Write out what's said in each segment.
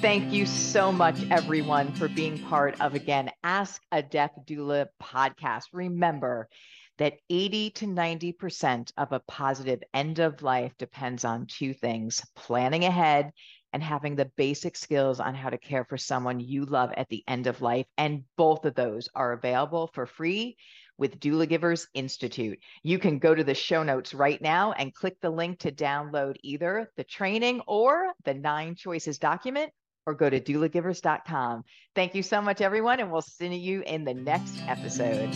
Thank you so much, everyone, for being part of again Ask a Death Doula podcast. Remember that 80 to 90% of a positive end of life depends on two things planning ahead and having the basic skills on how to care for someone you love at the end of life. And both of those are available for free with Doula Givers Institute. You can go to the show notes right now and click the link to download either the training or the nine choices document or go to doulagivers.com. Thank you so much, everyone, and we'll see you in the next episode.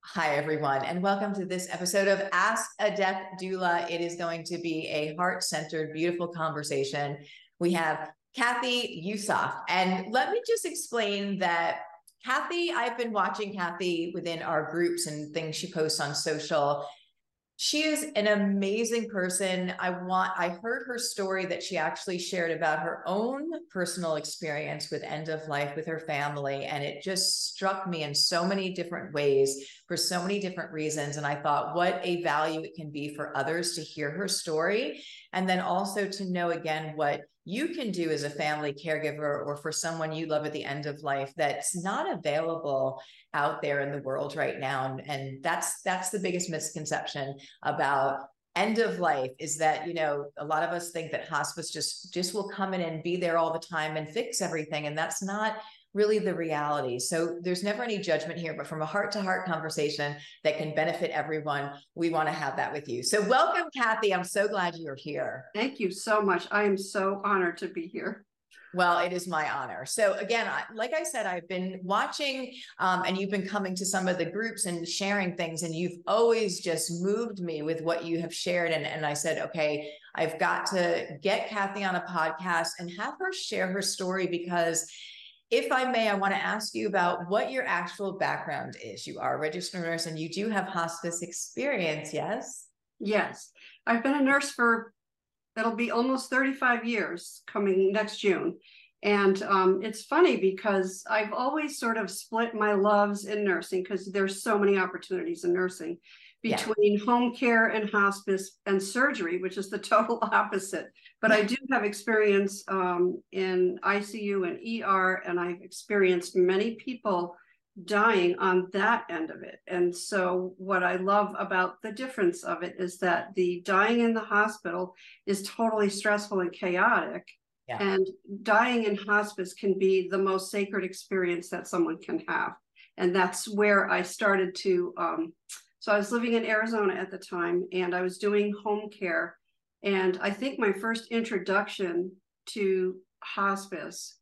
Hi, everyone, and welcome to this episode of Ask a Death Doula. It is going to be a heart centered, beautiful conversation. We have Cathy Yuhas. And let me just explain that Cathy, I've been watching Cathy within our groups and things she posts on social she is an amazing person. I want, I heard her story that she actually shared about her own personal experience with end of life with her family. And it just struck me in so many different ways for so many different reasons. And I thought, what a value it can be for others to hear her story. And then also to know again what you can do as a family caregiver or for someone you love at the end of life that's not available out there in the world right now. And, that's that's the biggest misconception about end of life is that you know a lot of us think that hospice just just will come in and be there all the time and fix everything. And that's not really the reality so there's never any judgment here but from a heart to heart conversation that can benefit everyone we want to have that with you so welcome cathy i'm so glad you're here thank you so much i am so honored to be here well, it is my honor. So again, I, like I said, I've been watching, um, and you've been coming to some of the groups and sharing things, and you've always just moved me with what you have shared. And and I said, okay, I've got to get Cathy on a podcast and have her share her story because. If I may, I want to ask you about what your actual background is. You are a registered nurse and you do have hospice experience, yes? Yes. I've been a nurse for It'll be almost 35 years coming next June. And um, it's funny because I've always sort of split my loves in nursing because there's so many opportunities in nursing between yeah. home care and hospice and surgery, which is the total opposite. But I do have experience um, in ICU and ER, and I've experienced many people dying on that end of it. And so, what I love about the difference of it is that the dying in the hospital is totally stressful and chaotic. Yeah. And dying in hospice can be the most sacred experience that someone can have. And that's where I started to. Um, so, I was living in Arizona at the time and I was doing home care. And I think my first introduction to hospice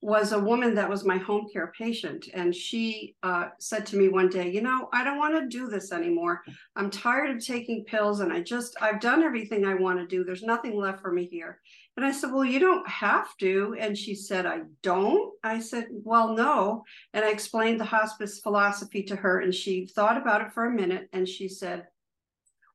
was a woman that was my home care patient. And she uh, said to me one day, You know, I don't want to do this anymore. I'm tired of taking pills and I just, I've done everything I want to do. There's nothing left for me here. And I said, Well, you don't have to. And she said, I don't. I said, Well, no. And I explained the hospice philosophy to her. And she thought about it for a minute and she said,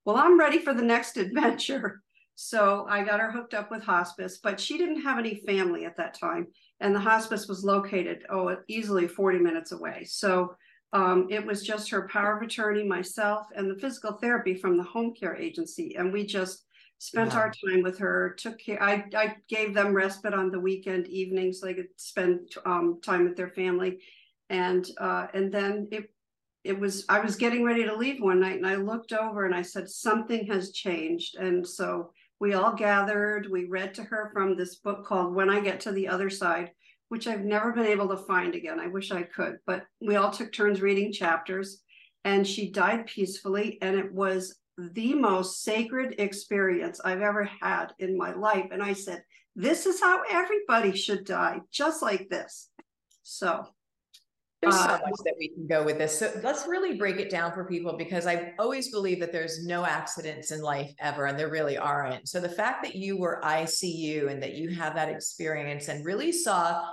Well, I'm ready for the next adventure. So I got her hooked up with hospice, but she didn't have any family at that time and the hospice was located oh easily 40 minutes away so um, it was just her power of attorney myself and the physical therapy from the home care agency and we just spent wow. our time with her took care I, I gave them respite on the weekend evenings so they could spend um, time with their family and uh, and then it it was i was getting ready to leave one night and i looked over and i said something has changed and so we all gathered. We read to her from this book called When I Get to the Other Side, which I've never been able to find again. I wish I could, but we all took turns reading chapters and she died peacefully. And it was the most sacred experience I've ever had in my life. And I said, This is how everybody should die, just like this. So there's so uh, much that we can go with this. So let's really break it down for people because I always believe that there's no accidents in life ever, and there really aren't. So the fact that you were ICU and that you have that experience and really saw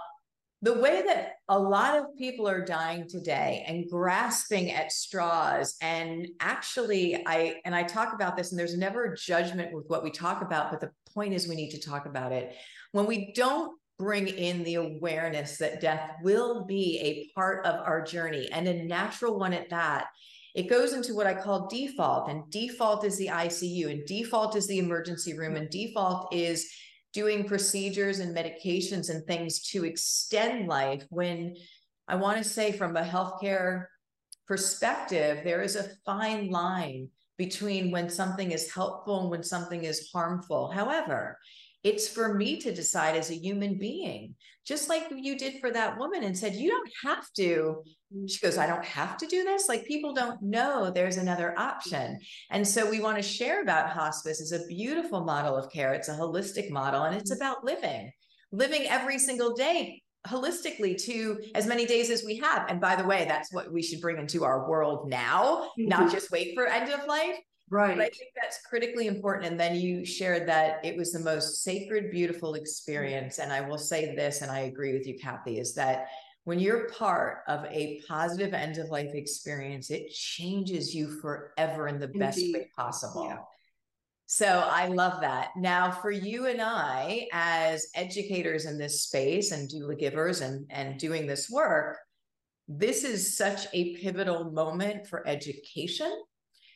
the way that a lot of people are dying today and grasping at straws and actually i and i talk about this and there's never a judgment with what we talk about but the point is we need to talk about it when we don't bring in the awareness that death will be a part of our journey and a natural one at that. It goes into what I call default, and default is the ICU, and default is the emergency room, and default is doing procedures and medications and things to extend life when I want to say, from a healthcare perspective, there is a fine line between when something is helpful and when something is harmful. However, it's for me to decide as a human being, just like you did for that woman and said, You don't have to. She goes, I don't have to do this. Like people don't know there's another option. And so we want to share about hospice as a beautiful model of care. It's a holistic model and it's about living, living every single day holistically to as many days as we have. And by the way, that's what we should bring into our world now, mm-hmm. not just wait for end of life. Right. But I think that's critically important. And then you shared that it was the most sacred, beautiful experience. And I will say this, and I agree with you, Cathy, is that when you're part of a positive end of life experience, it changes you forever in the Indeed. best way possible. Yeah. So I love that. Now, for you and I, as educators in this space and doula givers and, and doing this work, this is such a pivotal moment for education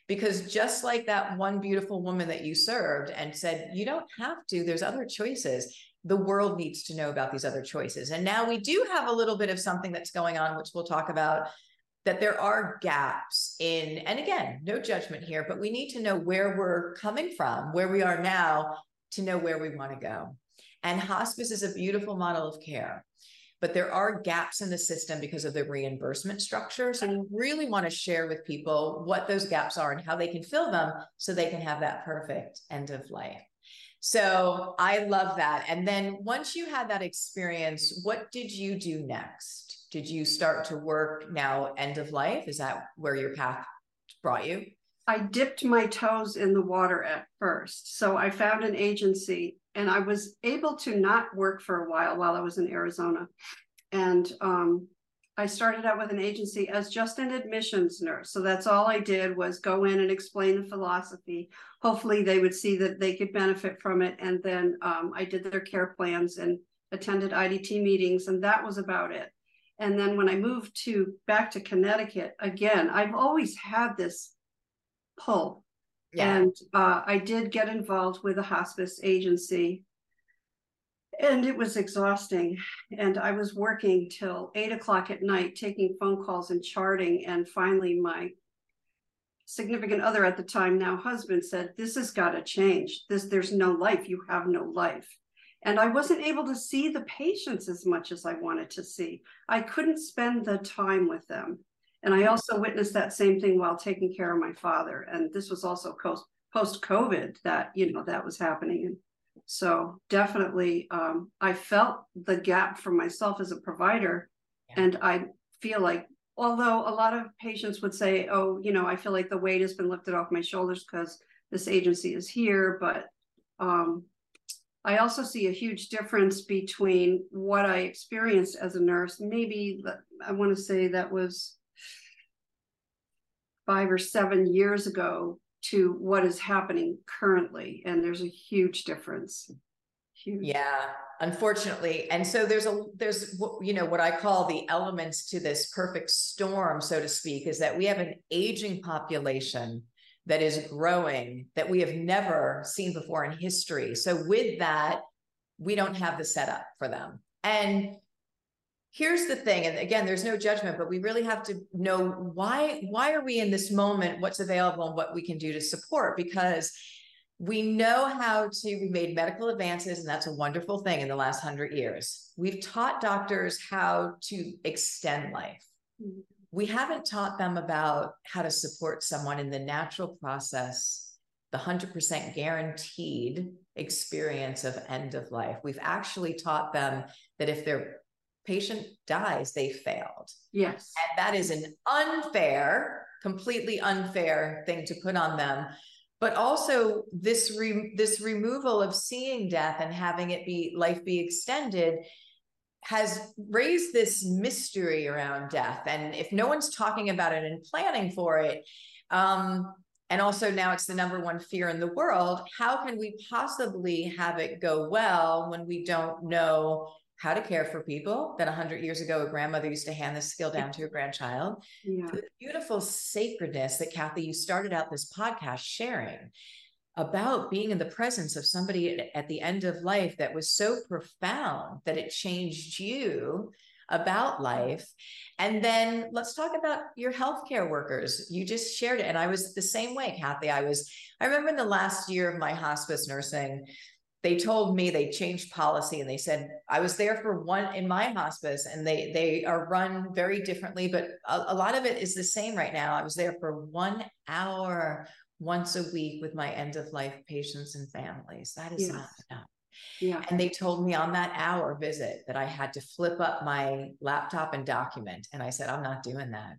because just like that one beautiful woman that you served and said, you don't have to, there's other choices. The world needs to know about these other choices. And now we do have a little bit of something that's going on, which we'll talk about that there are gaps in, and again, no judgment here, but we need to know where we're coming from, where we are now to know where we want to go. And hospice is a beautiful model of care, but there are gaps in the system because of the reimbursement structure. So we really want to share with people what those gaps are and how they can fill them so they can have that perfect end of life. So I love that. And then once you had that experience, what did you do next? did you start to work now end of life? Is that where your path brought you? I dipped my toes in the water at first. So I found an agency and I was able to not work for a while while I was in Arizona. And um, I started out with an agency as just an admissions nurse. So that's all I did was go in and explain the philosophy. Hopefully, they would see that they could benefit from it. And then um, I did their care plans and attended IDT meetings, and that was about it. And then when I moved to back to Connecticut, again, I've always had this pull. Yeah. And uh, I did get involved with a hospice agency. And it was exhausting. And I was working till eight o'clock at night, taking phone calls and charting. And finally, my significant other at the time, now husband, said, This has got to change. This, there's no life. You have no life. And I wasn't able to see the patients as much as I wanted to see. I couldn't spend the time with them. And I also witnessed that same thing while taking care of my father. And this was also post COVID that, you know, that was happening. And so definitely, um, I felt the gap for myself as a provider. Yeah. And I feel like, although a lot of patients would say, oh, you know, I feel like the weight has been lifted off my shoulders because this agency is here. But um, I also see a huge difference between what I experienced as a nurse. Maybe I want to say that was five or seven years ago to what is happening currently. And there's a huge difference. Huge. Yeah, unfortunately. And so there's a, there's, you know, what I call the elements to this perfect storm, so to speak, is that we have an aging population that is growing that we have never seen before in history. So, with that, we don't have the setup for them. And here's the thing and again there's no judgment but we really have to know why why are we in this moment what's available and what we can do to support? Because we know how to we made medical advances and that's a wonderful thing in the last 100 years. We've taught doctors how to extend life. Mm-hmm. We haven't taught them about how to support someone in the natural process, the 100% guaranteed experience of end of life. We've actually taught them that if their patient dies, they failed. Yes. And that is an unfair, completely unfair thing to put on them. But also this re- this removal of seeing death and having it be life be extended has raised this mystery around death. And if no one's talking about it and planning for it, um, and also now it's the number one fear in the world, how can we possibly have it go well when we don't know how to care for people that 100 years ago a grandmother used to hand this skill down to a grandchild yeah. the beautiful sacredness that cathy you started out this podcast sharing about being in the presence of somebody at, at the end of life that was so profound that it changed you about life. And then let's talk about your healthcare workers. You just shared it. And I was the same way, Cathy. I was, I remember in the last year of my hospice nursing, they told me they changed policy and they said I was there for one in my hospice and they they are run very differently, but a, a lot of it is the same right now. I was there for one hour once a week with my end of life patients and families. That is yes. not enough. Yeah. And they told me on that hour visit that I had to flip up my laptop and document. And I said, I'm not doing that.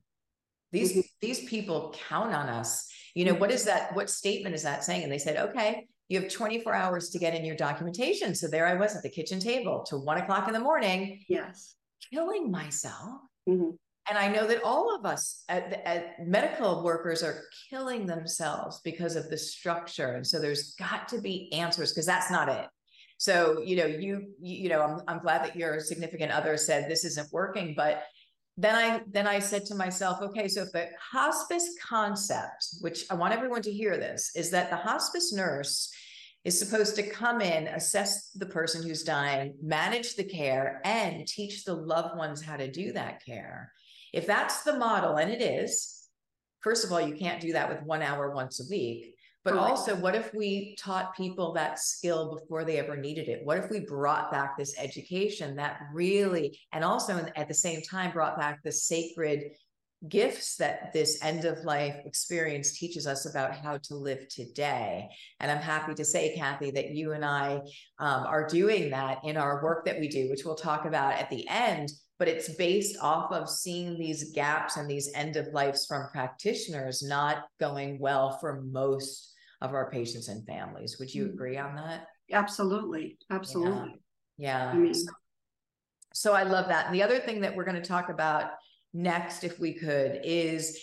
These mm-hmm. these people count on us. You know, what is that? What statement is that saying? And they said, okay, you have 24 hours to get in your documentation. So there I was at the kitchen table till one o'clock in the morning. Yes. Killing myself. Mm-hmm. And I know that all of us at, at medical workers are killing themselves because of the structure. And so there's got to be answers because that's not it. So, you know, you, you know, I'm, I'm glad that your significant other said this isn't working, but then I then I said to myself, okay, so if the hospice concept, which I want everyone to hear this, is that the hospice nurse is supposed to come in, assess the person who's dying, manage the care, and teach the loved ones how to do that care. If that's the model, and it is, first of all, you can't do that with one hour once a week. But also, what if we taught people that skill before they ever needed it? What if we brought back this education that really, and also at the same time, brought back the sacred gifts that this end of life experience teaches us about how to live today. And I'm happy to say, Cathy, that you and I um, are doing that in our work that we do, which we'll talk about at the end. But it's based off of seeing these gaps and these end of lives from practitioners not going well for most of our patients and families. Would you mm. agree on that? Absolutely. Absolutely. Yeah. yeah. I mean, so, so I love that. And the other thing that we're going to talk about next, if we could, is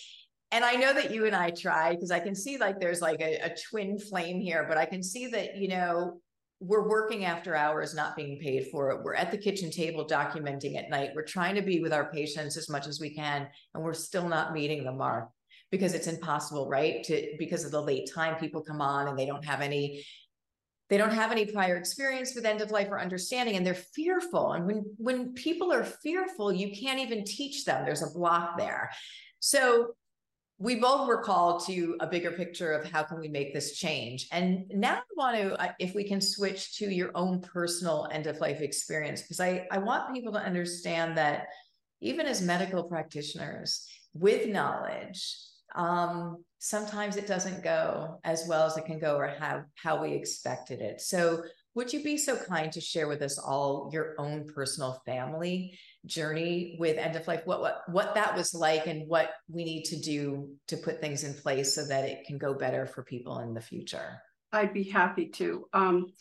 and I know that you and I try because I can see like there's like a, a, twin flame here, but I can see that, you know, we're working after hours, not being paid for it. We're at the kitchen table documenting at night. We're trying to be with our patients as much as we can, and we're still not meeting the mark because it's impossible, right? To because of the late time people come on and they don't have any they don't have any prior experience with end of life or understanding and they're fearful. And when when people are fearful you can't even teach them. There's a block there. So we both were called to a bigger picture of how can we make this change. And now i want to uh, if we can switch to your own personal end of life experience because i i want people to understand that even as medical practitioners with knowledge um, sometimes it doesn't go as well as it can go or how how we expected it. So would you be so kind to share with us all your own personal family journey with end of life? What what what that was like and what we need to do to put things in place so that it can go better for people in the future? I'd be happy to. Um,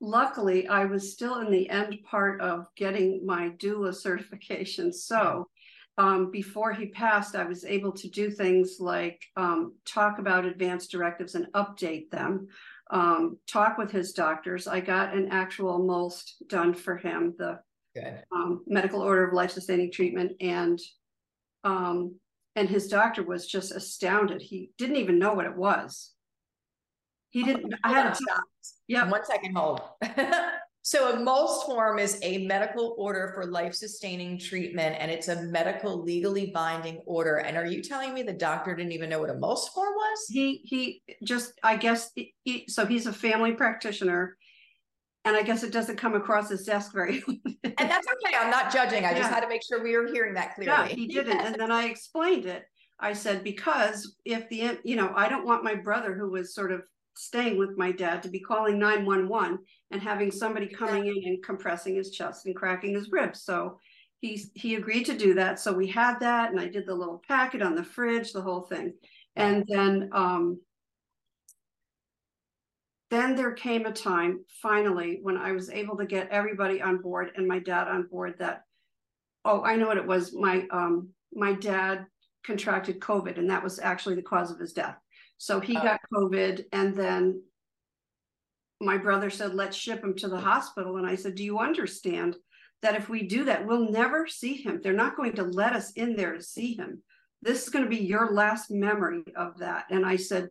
luckily i was still in the end part of getting my doula certification. So um, before he passed, I was able to do things like um, talk about advanced directives and update them, um, talk with his doctors. I got an actual MOLST done for him, the um, medical order of life sustaining treatment, and um, and his doctor was just astounded. He didn't even know what it was. He didn't. I had to stop. Yeah. One second, hold. So a MOLST form is a medical order for life-sustaining treatment, and it's a medical legally binding order. And are you telling me the doctor didn't even know what a MOLST form was? He he just I guess he, so he's a family practitioner, and I guess it doesn't come across his desk very. and that's okay. I'm not judging. I yeah. just had to make sure we were hearing that clearly. Yeah, he didn't, and then I explained it. I said because if the you know I don't want my brother who was sort of staying with my dad to be calling 911 and having somebody coming in and compressing his chest and cracking his ribs. So he he agreed to do that. So we had that, and I did the little packet on the fridge, the whole thing. And then um, then there came a time finally when I was able to get everybody on board and my dad on board that oh I know what it was my um my dad contracted COVID and that was actually the cause of his death. So he oh. got COVID and then my brother said, let's ship him to the hospital. And I said, do you understand that if we do that, we'll never see him? They're not going to let us in there to see him. This is going to be your last memory of that. And I said,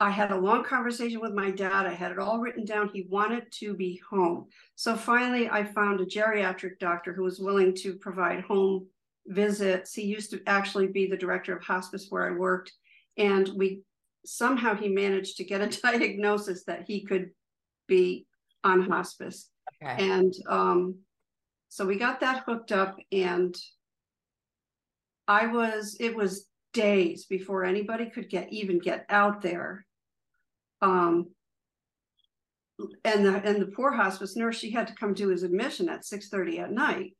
I had a long conversation with my dad. I had it all written down. He wanted to be home. So finally, I found a geriatric doctor who was willing to provide home visits. He used to actually be the director of hospice where I worked. And we somehow he managed to get a diagnosis that he could be on hospice. Okay. And um, so we got that hooked up and I was it was days before anybody could get even get out there. Um and the and the poor hospice nurse she had to come do his admission at 6 30 at night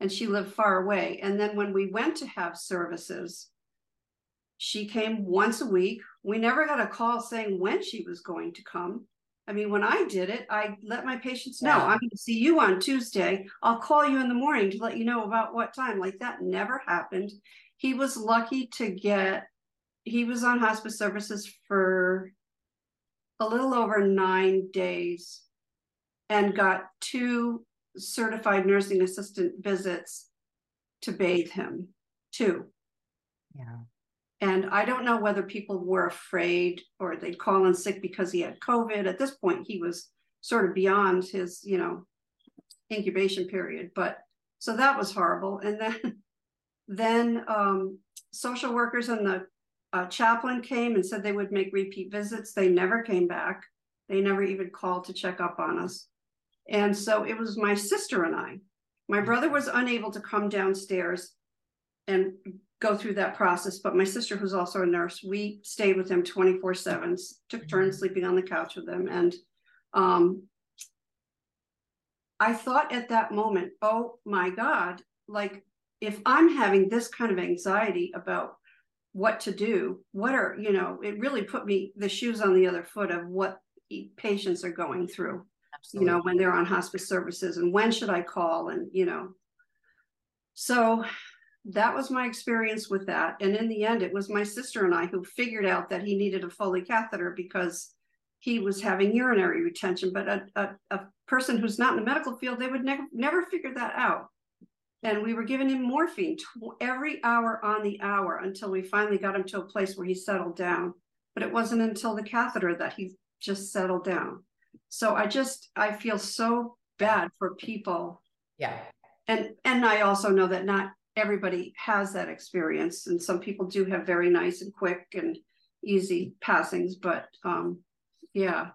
and she lived far away and then when we went to have services she came once a week we never got a call saying when she was going to come I mean, when I did it, I let my patients know yeah. I'm going to see you on Tuesday. I'll call you in the morning to let you know about what time. Like that never happened. He was lucky to get, he was on hospice services for a little over nine days and got two certified nursing assistant visits to bathe him. Two. Yeah. And I don't know whether people were afraid or they'd call in sick because he had COVID. At this point, he was sort of beyond his, you know, incubation period. But so that was horrible. And then, then um, social workers and the uh, chaplain came and said they would make repeat visits. They never came back. They never even called to check up on us. And so it was my sister and I. My brother was unable to come downstairs and go through that process. But my sister, who's also a nurse, we stayed with him 24 7, took turns mm-hmm. sleeping on the couch with him. And um, I thought at that moment, oh my God, like if I'm having this kind of anxiety about what to do, what are, you know, it really put me the shoes on the other foot of what patients are going through, Absolutely. you know, when they're on hospice services and when should I call and, you know, so that was my experience with that. And in the end, it was my sister and I who figured out that he needed a Foley catheter because he was having urinary retention. But a, a, a person who's not in the medical field, they would never never figure that out. And we were giving him morphine tw- every hour on the hour until we finally got him to a place where he settled down. But it wasn't until the catheter that he just settled down. So I just I feel so bad for people. Yeah. And and I also know that not everybody has that experience and some people do have very nice and quick and easy passings but um yeah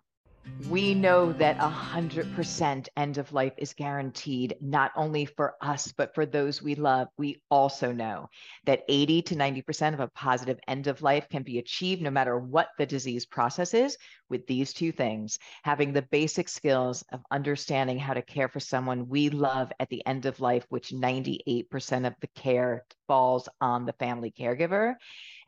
we know that 100% end of life is guaranteed, not only for us, but for those we love. We also know that 80 to 90% of a positive end of life can be achieved no matter what the disease process is, with these two things having the basic skills of understanding how to care for someone we love at the end of life, which 98% of the care falls on the family caregiver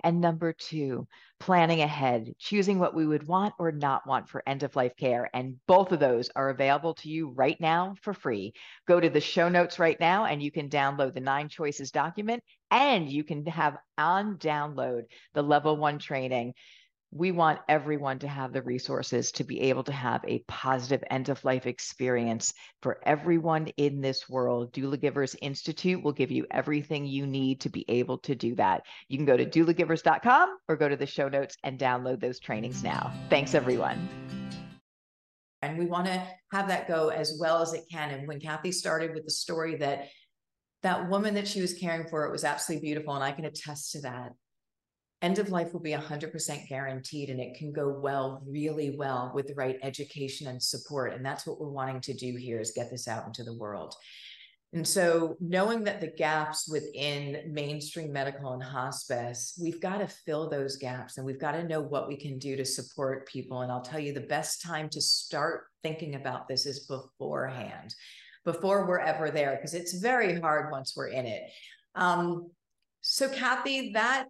and number two, planning ahead, choosing what we would want or not want for end of life care. And both of those are available to you right now for free. Go to the show notes right now and you can download the nine choices document and you can have on download the level one training we want everyone to have the resources to be able to have a positive end of life experience for everyone in this world. Doula Givers Institute will give you everything you need to be able to do that. You can go to doulagivers.com or go to the show notes and download those trainings now. Thanks, everyone. And we want to have that go as well as it can. And when Cathy started with the story that that woman that she was caring for, it was absolutely beautiful. And I can attest to that end of life will be 100% guaranteed and it can go well really well with the right education and support. And that's what we're wanting to do here is get this out into the world. And so knowing that the gaps within mainstream medical and hospice we've got to fill those gaps and we've got to know what we can do to support people. And i'll tell you the best time to start thinking about this is beforehand before we're ever there because it's very hard once we're in it. Um, so cathy that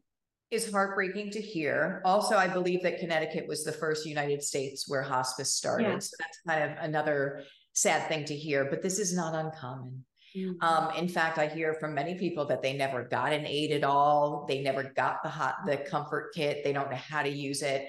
is heartbreaking to hear. Also, I believe that Connecticut was the first United States where hospice started. Yeah. So that's kind of another sad thing to hear, but this is not uncommon. Mm-hmm. Um, in fact, I hear from many people that they never got an aid at all. They never got the hot the comfort kit. They don't know how to use it.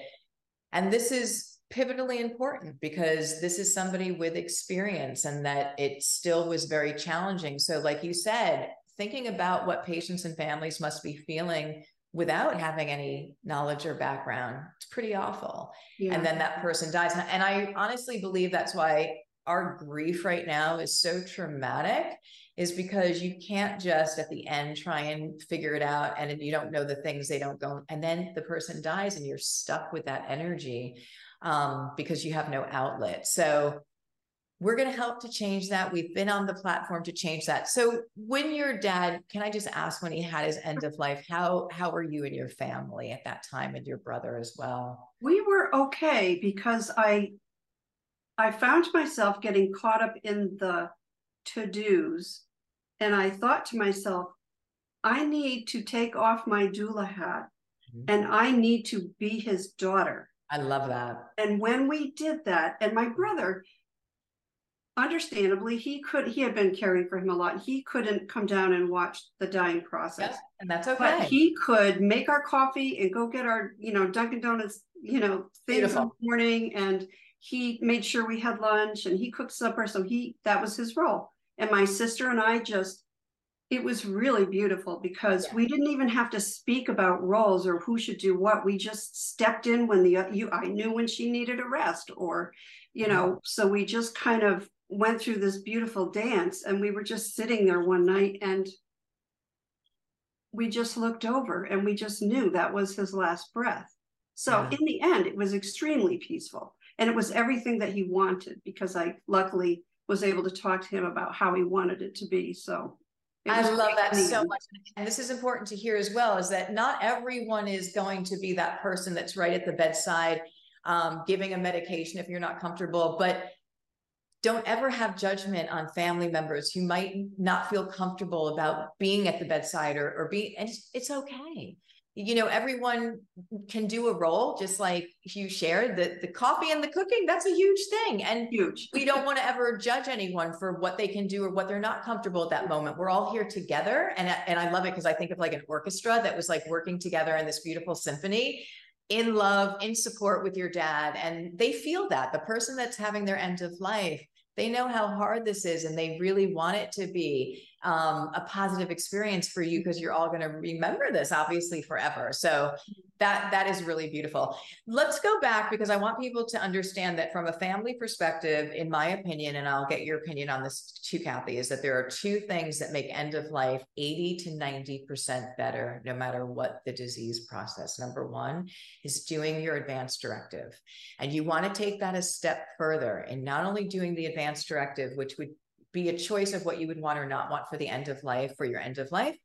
And this is pivotally important because this is somebody with experience and that it still was very challenging. So, like you said, thinking about what patients and families must be feeling without having any knowledge or background. It's pretty awful. Yeah. And then that person dies. And I honestly believe that's why our grief right now is so traumatic is because you can't just at the end try and figure it out and you don't know the things they don't go and then the person dies and you're stuck with that energy um, because you have no outlet so we're going to help to change that. We've been on the platform to change that. So when your dad can i just ask when he had his end of life how how were you and your family at that time and your brother as well? We were okay because i i found myself getting caught up in the to-dos and i thought to myself i need to take off my doula hat mm-hmm. and i need to be his daughter. I love that. And when we did that and my brother understandably he could he had been caring for him a lot. He couldn't come down and watch the dying process. And that's okay. but he could make our coffee and go get our you know dunkin donuts you know things in the morning and he made sure we had lunch and he cooked supper so he that was his role. And my sister and i just it was really beautiful because yeah. we didn't even have to speak about roles or who should do what. We just stepped in when the you i knew when she needed a rest or you know mm-hmm. so we just kind of went through this beautiful dance and we were just sitting there one night and we just looked over and we just knew that was his last breath. So yeah. in the end, it was extremely peaceful and it was everything that he wanted because I luckily was able to talk to him about how he wanted it to be. So I love that so much. And this is important to hear as well is that not everyone is going to be that person that's right at the bedside um, giving a medication if you're not comfortable, but don't ever have judgment on family members who might not feel comfortable about being at the bedside or, or being, and it's, it's okay. You know, everyone can do a role, just like you shared the, the coffee and the cooking. That's a huge thing. And huge. we don't want to ever judge anyone for what they can do or what they're not comfortable at that moment. We're all here together. And, and I love it because I think of like an orchestra that was like working together in this beautiful symphony in love, in support with your dad. And they feel that the person that's having their end of life they know how hard this is and they really want it to be um, a positive experience for you because you're all going to remember this obviously forever. So that that is really beautiful. Let's go back because i want people to understand that from a family perspective in my opinion and i'll get your opinion on this too cathy is that there are two things that make end of life 80 to 90 percent better no matter what the disease process. Number one is doing your advance directive and you want to take that a step further and not only doing the advance directive which would be a choice of what you would want or not want for the end of life for your end of life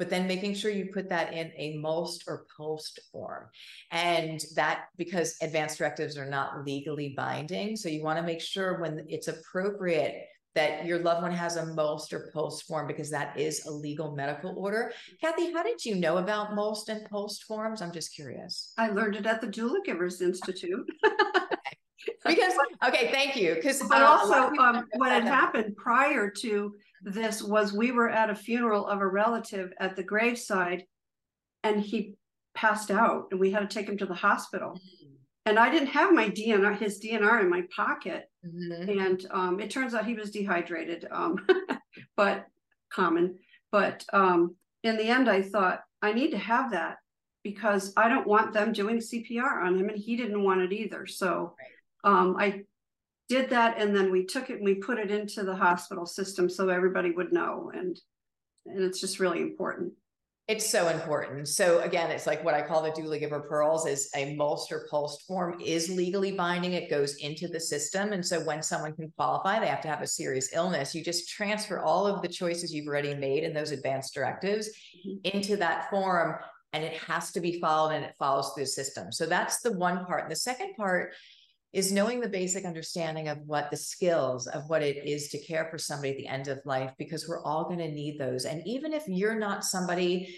but then making sure you put that in a MOST or POST form. And that because advanced directives are not legally binding. So you want to make sure when it's appropriate that your loved one has a MOST or POST form because that is a legal medical order. Cathy, how did you know about MOST and POST forms? I'm just curious. I learned it at the Doula Givers Institute. because okay, thank you. Because but uh, also um, what had happened prior to this was we were at a funeral of a relative at the graveside and he passed out and we had to take him to the hospital mm-hmm. and i didn't have my dnr his dnr in my pocket mm-hmm. and um, it turns out he was dehydrated um, but common but um, in the end i thought i need to have that because i don't want them doing cpr on him and he didn't want it either so um, i did that and then we took it and we put it into the hospital system so everybody would know and and it's just really important. It's so important. So again it's like what i call the doula giver pearls is a MOST or POST form is legally binding. It goes into the system. And so when someone can qualify they have to have a serious illness. You just transfer all of the choices you've already made in those advanced directives mm-hmm. into that form and it has to be followed and it follows through the system. So that's the one part. And the second part is knowing the basic understanding of what the skills of what it is to care for somebody at the end of life because we're all going to need those. And even if you're not somebody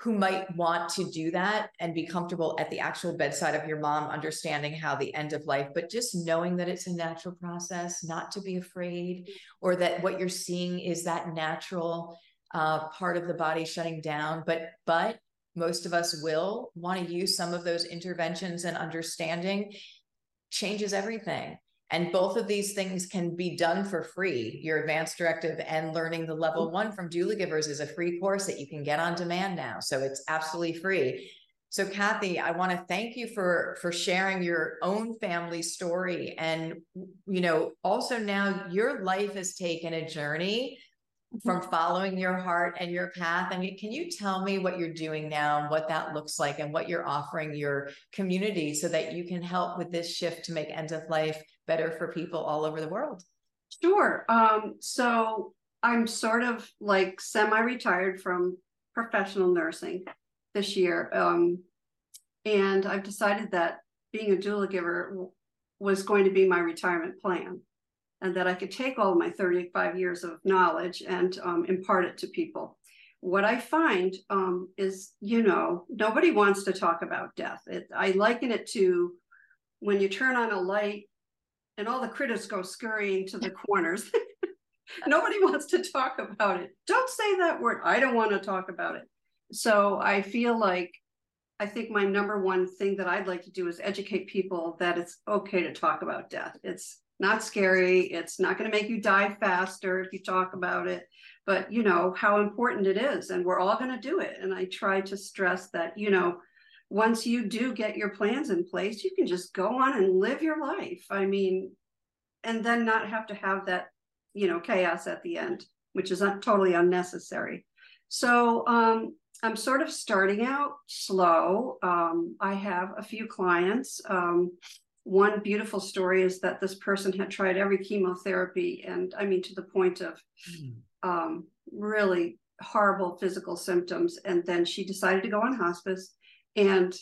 who might want to do that and be comfortable at the actual bedside of your mom understanding how the end of life but just knowing that it's a natural process not to be afraid or that what you're seeing is that natural uh, part of the body shutting down but but most of us will want to use some of those interventions and understanding changes everything And both of these things can be done for free. Your advanced directive and learning the level one from Doula Givers is a free course that you can get on demand now. So it's absolutely free. So Cathy, I want to thank you for for sharing your own family story and you know also now your life has taken a journey from following your heart and your path. And can you tell me what you're doing now what that looks like and what you're offering your community so that you can help with this shift to make end of life better for people all over the world? Sure. Um, so I'm sort of like semi retired from professional nursing this year. Um, and I've decided that being a doula giver was going to be my retirement plan and that I could take all my 35 years of knowledge and um, impart it to people. What I find um, is, you know, nobody wants to talk about death. It, I liken it to when you turn on a light and all the critters go scurrying to the corners. nobody wants to talk about it. Don't say that word. I don't want to talk about it. So I feel like I think my number one thing that I'd like to do is educate people that it's okay to talk about death. It's not scary. It's not going to make you die faster if you talk about it, but you know how important it is. And we're all going to do it. And I try to stress that, you know, once you do get your plans in place, you can just go on and live your life. I mean, and then not have to have that, you know, chaos at the end, which is totally unnecessary. So um, I'm sort of starting out slow. Um, I have a few clients. Um, one beautiful story is that this person had tried every chemotherapy and i mean to the point of mm. um, really horrible physical symptoms. And then she decided to go on hospice and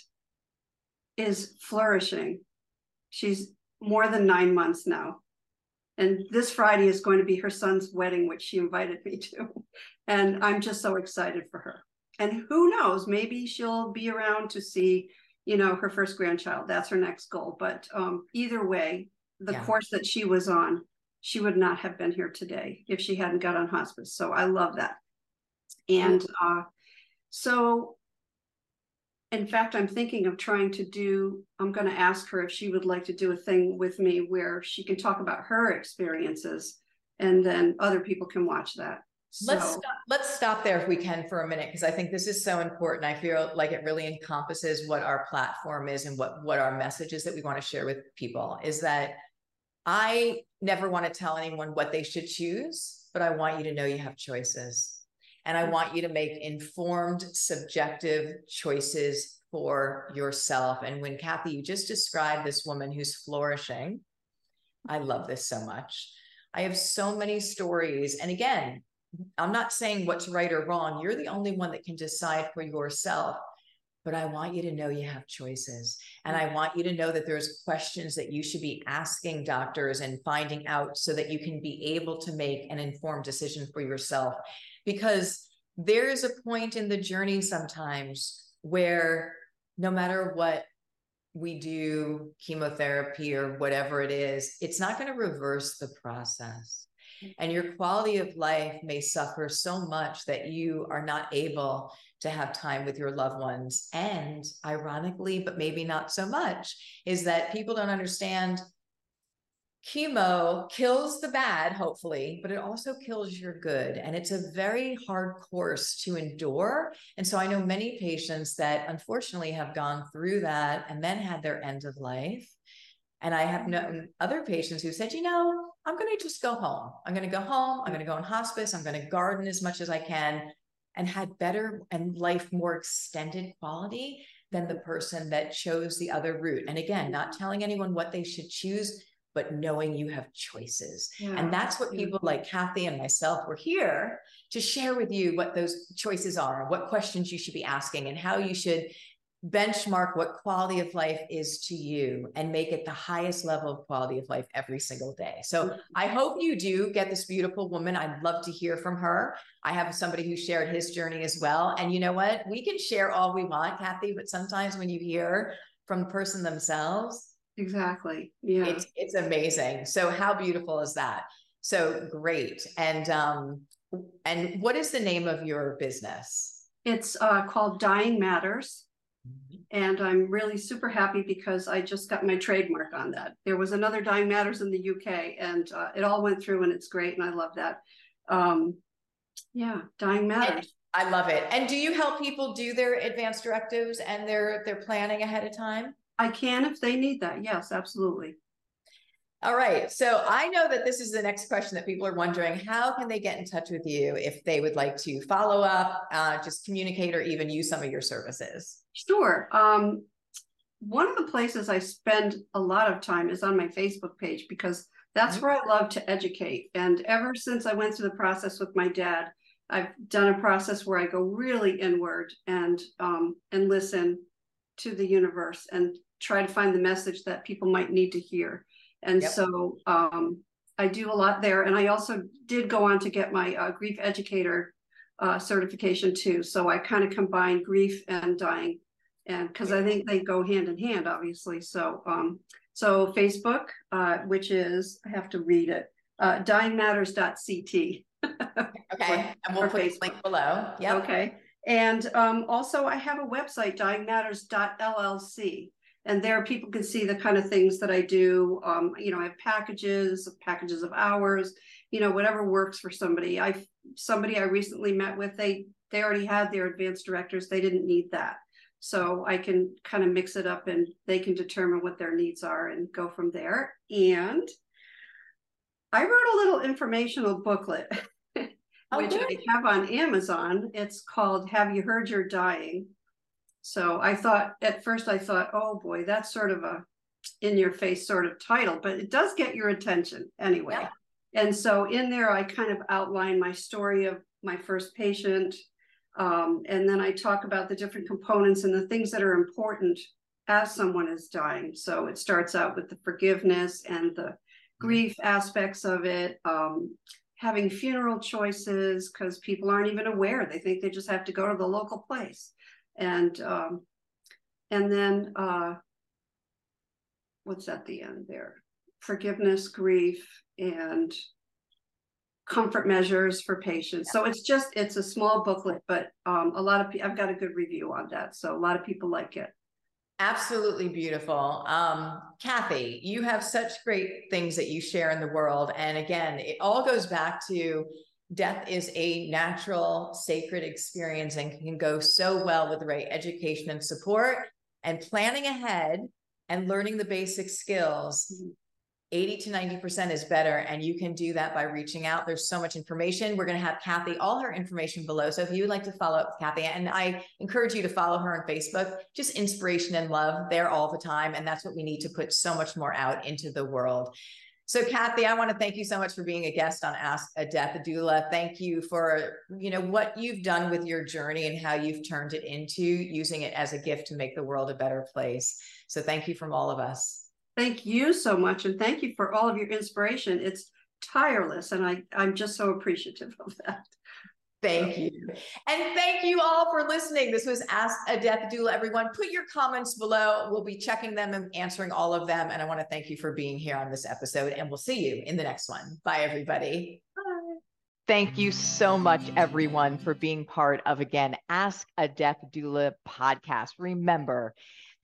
is flourishing. She's more than nine months now. And this friday is going to be her son's wedding which she invited me to. And i'm just so excited for her. And who knows maybe she'll be around to see you know, her first grandchild. That's her next goal. But um, either way, the yeah. course that she was on, she would not have been here today if she hadn't got on hospice. So I love that. And uh, so, in fact, I'm thinking of trying to do, I'm going to ask her if she would like to do a thing with me where she can talk about her experiences and then other people can watch that. Let's stop, let's stop there if we can for a minute because I think this is so important. I feel like it really encompasses what our platform is and what what our message is that we want to share with people is that I never want to tell anyone what they should choose, but I want you to know you have choices. And I want you to make informed, subjective choices for yourself. And when Cathy, you just described this woman who's flourishing, I love this so much. I have so many stories. And again, I'm not saying what's right or wrong. You're the only one that can decide for yourself. But I want you to know you have choices. And I want you to know that there's questions that you should be asking doctors and finding out so that you can be able to make an informed decision for yourself. Because there is a point in the journey sometimes where no matter what we do, chemotherapy or whatever it is, it's not going to reverse the process and your quality of life may suffer so much that you are not able to have time with your loved ones. And ironically, but maybe not so much, is that people don't understand chemo kills the bad, hopefully, but it also kills your good. And it's a very hard course to endure. And so I know many patients that unfortunately have gone through that and then had their end of life. And I have known other patients who said, you know, I'm going to just go home. I'm going to go home. I'm going to go in hospice. I'm going to garden as much as I can and had better and life more extended quality than the person that chose the other route. And again, not telling anyone what they should choose, but knowing you have choices. Yeah. And that's what people like Cathy and myself were here to share with you what those choices are, what questions you should be asking, and how you should benchmark what quality of life is to you and make it the highest level of quality of life every single day. So mm-hmm. I hope you do get this beautiful woman. I'd love to hear from her. I have somebody who shared his journey as well. And you know what? We can share all we want, Cathy, but sometimes when you hear from the person themselves, exactly. Yeah. It's it's amazing. So how beautiful is that? So great. And um and what is the name of your business? It's uh, called Dying Matters. And I'm really super happy because I just got my trademark on that. There was another Dying Matters in the UK, and uh, it all went through, and it's great, and I love that. Um, yeah, Dying Matters. I love it. And do you help people do their advanced directives and their their planning ahead of time? I can if they need that. Yes, absolutely. All right. So I know that this is the next question that people are wondering. How can they get in touch with you if they would like to follow up, uh, just communicate, or even use some of your services? Sure. Um, one of the places I spend a lot of time is on my Facebook page because that's mm-hmm. where I love to educate. And ever since I went through the process with my dad, I've done a process where I go really inward and um, and listen to the universe and try to find the message that people might need to hear. And yep. so um, I do a lot there. And I also did go on to get my uh, grief educator uh, certification too. So I kind of combine grief and dying, and because I think they go hand in hand, obviously. So um, so Facebook, uh, which is I have to read it, uh, dyingmatters.ct. okay, and we'll put Facebook. link below. Yeah. Okay. And um, also, I have a website, dyingmatters.llc and there people can see the kind of things that I do. Um, you know, I have packages, packages of hours, you know, whatever works for somebody. I somebody I recently met with, they they already had their advanced directives. they didn't need that. So I can kind of mix it up and they can determine what their needs are and go from there. And I wrote a little informational booklet, oh, which I have on Amazon. It's called Have You Heard You're Dying? So I thought at first I thought, oh boy, that's sort of a in your face sort of title, but it does get your attention anyway. Yeah. And so in there, I kind of outline my story of my first patient. Um, and then I talk about the different components and the things that are important as someone is dying. So it starts out with the forgiveness and the grief aspects of it, um, having funeral choices because people aren't even aware. They think they just have to go to the local place and um, and then uh, what's at the end there? Forgiveness, grief, and comfort measures for patients. So it's just it's a small booklet, but um, a lot of people. I've got a good review on that, so a lot of people like it. Absolutely beautiful. Um, Cathy, you have such great things that you share in the world. And again, it all goes back to death is a natural, sacred experience and can go so well with the right education and support and planning ahead and learning the basic skills. 80 to 90% is better. And you can do that by reaching out. There's so much information. We're going to have Cathy, all her information below. So if you would like to follow up with Cathy, and I encourage you to follow her on Facebook, just inspiration and love there all the time. And that's what we need to put so much more out into the world. So Cathy, I want to thank you so much for being a guest on Ask a Death Doula. Thank you for, you know, what you've done with your journey and how you've turned it into using it as a gift to make the world a better place. So thank you from all of us. Thank you so much. And thank you for all of your inspiration. It's tireless. And I, I'm just so appreciative of that. Thank you. And thank you all for listening. This was Ask a Death Doula, everyone. Put your comments below. We'll be checking them and answering all of them. And I want to thank you for being here on this episode. And we'll see you in the next one. Bye, everybody. Bye. Thank you so much, everyone, for being part of, again, Ask a Death Doula podcast. Remember,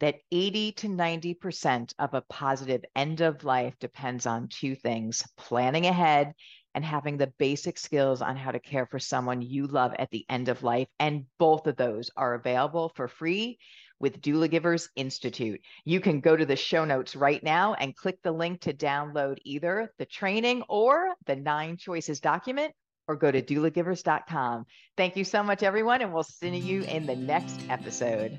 that 80 to 90% of a positive end of life depends on two things planning ahead and having the basic skills on how to care for someone you love at the end of life. And both of those are available for free with Doulagivers Institute. You can go to the show notes right now and click the link to download either the training or the nine choices document or go to doulagivers.com. Thank you so much, everyone, and we'll see you in the next episode.